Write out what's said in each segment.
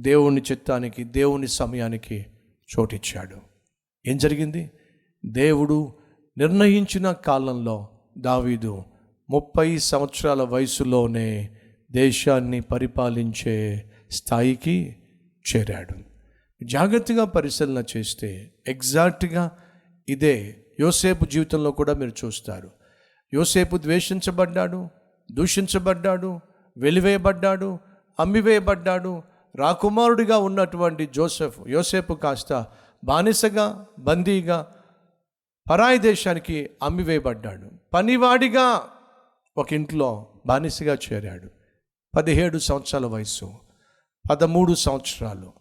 దేవుని చిత్తానికి దేవుని సమయానికి చోటిచ్చాడు. ఏం జరిగింది? దేవుడు నిర్ణయించిన కాలంలో దావీదు ముప్పై సంవత్సరాల వయసులోనే దేశాన్ని పరిపాలించే స్థాయికి చేరాడు. జాగ్రత్తగా పరిశీలన చేస్తే ఎగ్జాక్ట్గా ఇదే యోసేపు జీవితంలో కూడా మీరు చూస్తారు. యోసేపు ద్వేషించబడ్డాడు దూషించబడ్డాడు వెలివేయబడ్డాడు అమ్మివేయబడ్డాడు రాకుమారుడిగా ఉన్నటువంటి జోసెఫ్ యోసేపు కాస్త బానిసగా బందీగా పరాయి దేశానికి అమ్మివేయబడ్డాడు. పనివాడిగా ఒక ఇంట్లో బానిసగా చేరాడు. పదిహేడు సంవత్సరాల వయసు పదమూడు సంవత్సరాలు.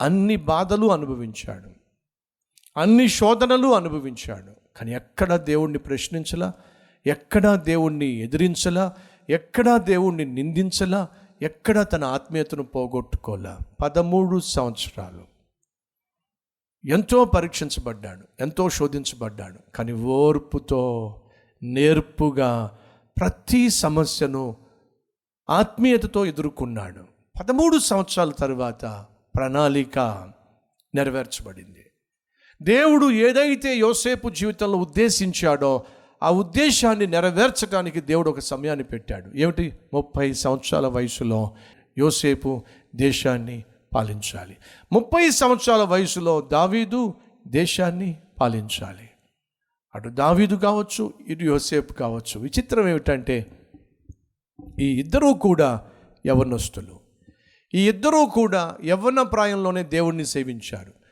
అన్ని బాధలు అనుభవించాడు. అన్ని శోధనలు అనుభవించాడు. కానీ ఎక్కడా దేవుణ్ణి ప్రశ్నించలా? ఎక్కడా దేవుణ్ణి ఎదిరించలా? ఎక్కడా దేవుణ్ణి నిందించలా? ఎక్కడ తన ఆత్మీయతను పోగొట్టుకోలే? పదమూడు సంవత్సరాలు. ఎంతో పరీక్షించబడ్డాడు ఎంతో శోధించబడ్డాడు కానీ ఓర్పుతో నేర్పుగా ప్రతి సమస్యను ఆత్మీయతతో ఎదుర్కొన్నాడు. పదమూడు సంవత్సరాల తర్వాత ప్రణాళిక నెరవేర్చబడింది. దేవుడు ఏదైతే యోసేపు జీవితంలో ఉద్దేశించాడో ఆ ఉద్దేశాన్ని నెరవేర్చడానికి దేవుడు ఒక సమయాన్ని పెట్టాడు. ఏమిటి? ముప్పై సంవత్సరాల వయసులో యోసేపు దేశాన్ని పాలించాలి. ముప్పై సంవత్సరాల వయసులో దావీదు దేశాన్ని పాలించాలి. అటు దావీదు కావచ్చు ఇటు యోసేపు కావచ్చు. విచిత్రం ఏమిటంటే ఈ ఇద్దరూ కూడా యవనస్తులు ఈ ఇద్దరూ కూడా యవ్వన ప్రాయంలోనే దేవుణ్ణి సేవించారు.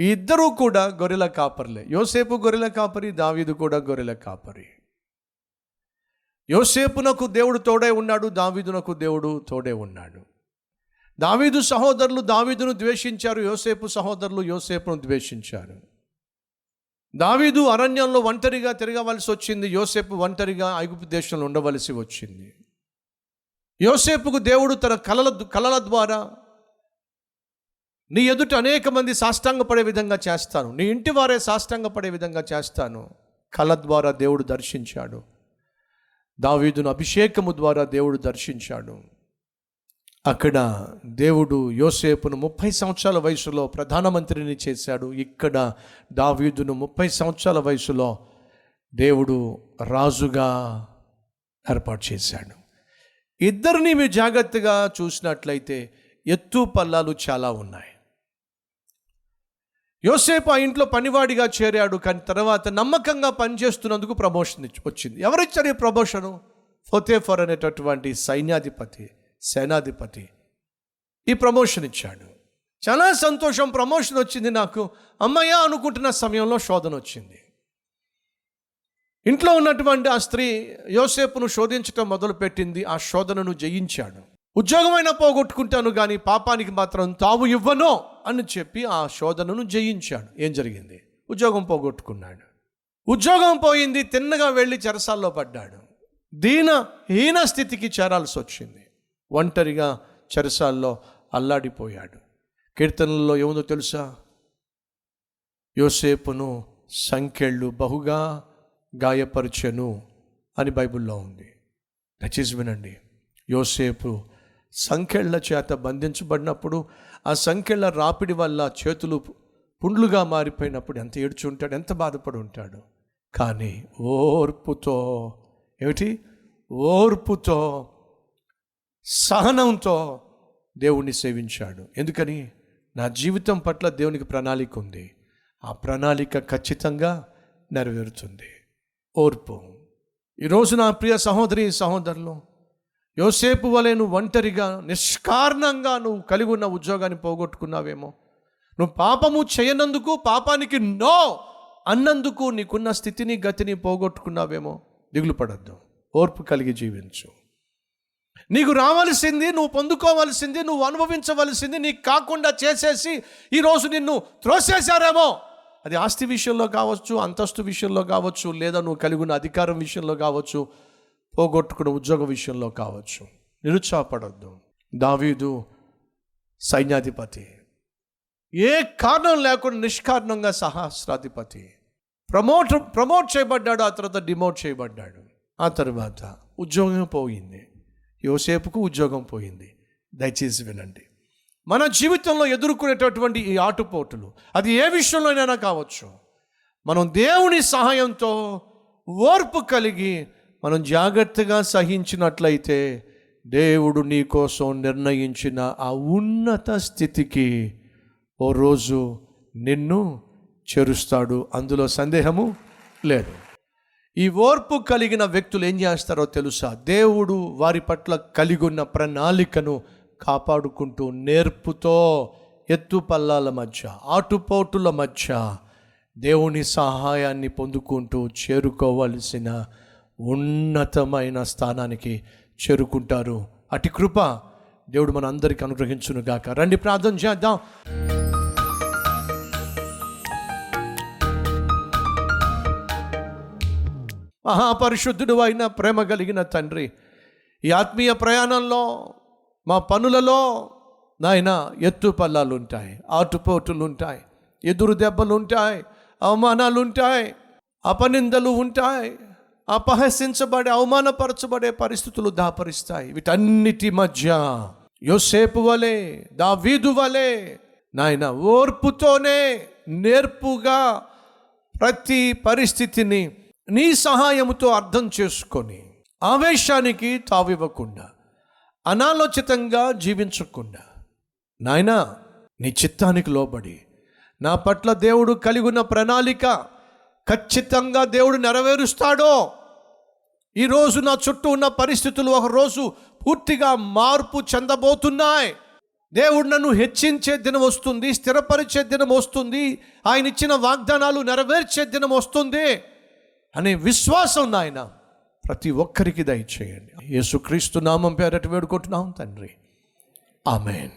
ఈ ఇద్దరూ కూడా గొర్రెల కాపర్లే. యోసేపు గొర్రెల కాపరి దావీదు కూడా గొర్రెల కాపరి. యోసేపునకు దేవుడు తోడే ఉన్నాడు దావీదునకు దేవుడు తోడే ఉన్నాడు. దావీదు సహోదరులు దావీదును ద్వేషించారు యోసేపు సహోదరులు యోసేపును ద్వేషించారు. దావీదు అరణ్యంలో ఒంటరిగా తిరగవలసి వచ్చింది యోసేపు ఒంటరిగా ఐగుప్తు దేశంలో ఉండవలసి వచ్చింది. యోసేపుకు దేవుడు తన కలల కలల ద్వారా నీ ఎదుట అనేక మంది సాష్టాంగపడే విధంగా చేస్తాను. నీ ఇంటి వారే సాష్టాంగపడే విధంగా చేస్తాను. కళ ద్వారా దేవుడు దర్శించాడు. దావీదును అభిషేకము ద్వారా దేవుడు దర్శించాడు. అక్కడ దేవుడు యోసేపును ముప్పై సంవత్సరాల వయసులో ప్రధానమంత్రిని చేశాడు. ఇక్కడ దావీదును ముప్పై సంవత్సరాల వయసులో దేవుడు రాజుగా ఏర్పాటు చేశాడు. ఇద్దరిని మీరు జాగ్రత్తగా చూసినట్లయితే ఎత్తు పల్లాలు చాలా ఉన్నాయి. యోసేపు ఆ ఇంట్లో పనివాడిగా చేరాడు కానీ తర్వాత నమ్మకంగా పనిచేస్తున్నందుకు ప్రమోషన్ వచ్చింది. ఎవరిచ్చారు ఈ ప్రమోషను ఫోతేఫర్ అనేటటువంటి సైన్యాధిపతి సేనాధిపతి ఈ ప్రమోషన్ ఇచ్చాడు. చాలా సంతోషం ప్రమోషన్ వచ్చింది నాకు. అమ్మయ్య అనుకుంటున్న సమయంలో శోధన వచ్చింది. ఇంట్లో ఉన్నటువంటి ఆ స్త్రీ యోసేపును శోధించటం మొదలుపెట్టింది ఆ శోధనను జయించాడు. ఉద్యోగమైనా పోగొట్టుకుంటాను కానీ పాపానికి మాత్రం తావు ఇవ్వను. అని చెప్పి ఆ శోధనను జయించాడు. ఏం జరిగింది? ఉద్యోగం పోగొట్టుకున్నాడు. ఉద్యోగం పోయింది తిన్నగా వెళ్ళి చెరసాల్లో పడ్డాడు. దీన హీన స్థితికి చేరాల్సి వచ్చింది. ఒంటరిగా చెరసాల్లో అల్లాడిపోయాడు. కీర్తనల్లో ఏముందో తెలుసా? యోసేపును సంఖ్యళ్ళు బహుగా గాయపరచెను అని బైబిల్లో ఉంది. దయచేసి వినండి. యోసేపు సంఖ్యళ్ళ చేత బంధించబడినప్పుడు ఆ సంఖ్యళ్ళ రాపిడి వల్ల చేతులు పుండ్లుగా మారిపోయినప్పుడు ఎంత ఏడ్చి ఉంటాడు ఎంత బాధపడి ఉంటాడు. కానీ ఓర్పుతో ఏమిటి? ఓర్పుతో సహనంతో దేవుణ్ణి సేవించాడు. ఎందుకని? నా జీవితం పట్ల దేవునికి ప్రణాళిక ఉంది. ఆ ప్రణాళిక ఖచ్చితంగా నెరవేరుతుంది. ఓర్పు. ఈరోజు నా ప్రియ సహోదరి సహోదరులు యోసేపు వలె నువ్వు ఒంటరిగా నిష్కారణంగా నువ్వు కలిగి ఉన్న ఉద్యోగాన్ని పోగొట్టుకున్నావేమో. నువ్వు పాపము చేయనందుకు పాపానికి నో అన్నందుకు నీకున్న స్థితిని గతిని పోగొట్టుకున్నావేమో. దిగులు పడద్దు. ఓర్పు కలిగి జీవించు. నీకు రావాల్సింది నువ్వు పొందుకోవాల్సింది నువ్వు అనుభవించవలసింది నీకు కాకుండా చేసేసి ఈరోజు నిన్ను త్రోసేశారేమో. అది ఆస్తి విషయంలో కావచ్చు అంతస్తు విషయంలో కావచ్చు లేదా నువ్వు కలిగి ఉన్న అధికారం విషయంలో కావచ్చు. పోగొట్టుకున్న ఉద్యోగ విషయంలో కావచ్చు. నిరుత్సాహపడద్దు. దావీదు సైన్యాధిపతి. ఏ కారణం లేకుండా నిష్కారణంగా సహస్రాధిపతి. ప్రమోట్ ప్రమోట్ చేయబడ్డాడు ఆ తర్వాత డిమోట్ చేయబడ్డాడు. ఆ తర్వాత ఉద్యోగం పోయింది. యోసేపుకు ఉద్యోగం పోయింది. దయచేసి వినండి. మన జీవితంలో ఎదుర్కొనేటటువంటి ఈ ఆటుపోటులు అది ఏ విషయంలోనైనా కావచ్చు. మనం దేవుని సహాయంతో ఓర్పు కలిగి మనం జాగ్రత్తగా సహించినట్లయితే దేవుడు నీ కోసం నిర్ణయించిన ఆ ఉన్నత స్థితికి ఓ రోజు నిన్ను చేరుస్తాడు. అందులో సందేహము లేదు. ఈ ఓర్పు కలిగిన వ్యక్తులు ఏం చేస్తారో తెలుసా? దేవుడు వారి పట్ల కలిగి ఉన్న ప్రణాళికను కాపాడుకుంటూ నేర్పుతో ఎత్తు పల్లాల మధ్య ఆటుపోటుల మధ్య దేవుని సహాయాన్ని పొందుకుంటూ చేరుకోవలసిన ఉన్నతమైన స్థానానికి చేరుకుంటారు. అటు కృప దేవుడు మన అందరికి అనుగ్రహించును గాక రండి ప్రార్థన చేద్దాం. మహాపరిశుద్ధుడు అయిన ప్రేమ కలిగిన తండ్రి ఈ ఆత్మీయ ప్రయాణంలో మా పనులలో నాయన ఎత్తు పల్లాలు ఉంటాయి ఆటుపోటులు ఉంటాయి ఎదురు దెబ్బలు ఉంటాయి అవమానాలు ఉంటాయి అపనిందలు ఉంటాయి అపహసించబడే అవమానపరచబడే పరిస్థితులు దాపరిస్తాయి. వీటన్నిటి మధ్య యోసేపు వలె దావీదు వలె నాయన ఓర్పుతోనే నేర్పుగా ప్రతి పరిస్థితిని నీ సహాయముతో అర్థం చేసుకొని ఆవేశానికి తావివ్వకుండా అనాలోచితంగా జీవించకుండా నాయనా నీ చిత్తానికి లోబడి నా పట్ల దేవుడు కలిగిన ప్రణాళిక ఖచ్చితంగా దేవుడు నెరవేరుస్తాడో ఈరోజు నా చుట్టూ ఉన్న పరిస్థితులు ఒకరోజు పూర్తిగా మార్పు చెందబోతున్నాయి. దేవుడు నన్ను హెచ్చించే దినం వస్తుంది స్థిరపరిచే దినం వస్తుంది ఆయన ఇచ్చిన వాగ్దానాలు నెరవేర్చే దినం వస్తుంది అనే విశ్వాసం నాయన ప్రతి ఒక్కరికి దయచేయండి. యేసుక్రీస్తు నామం పేరటి వేడుకుంటున్నాం తండ్రి. ఆమెన్.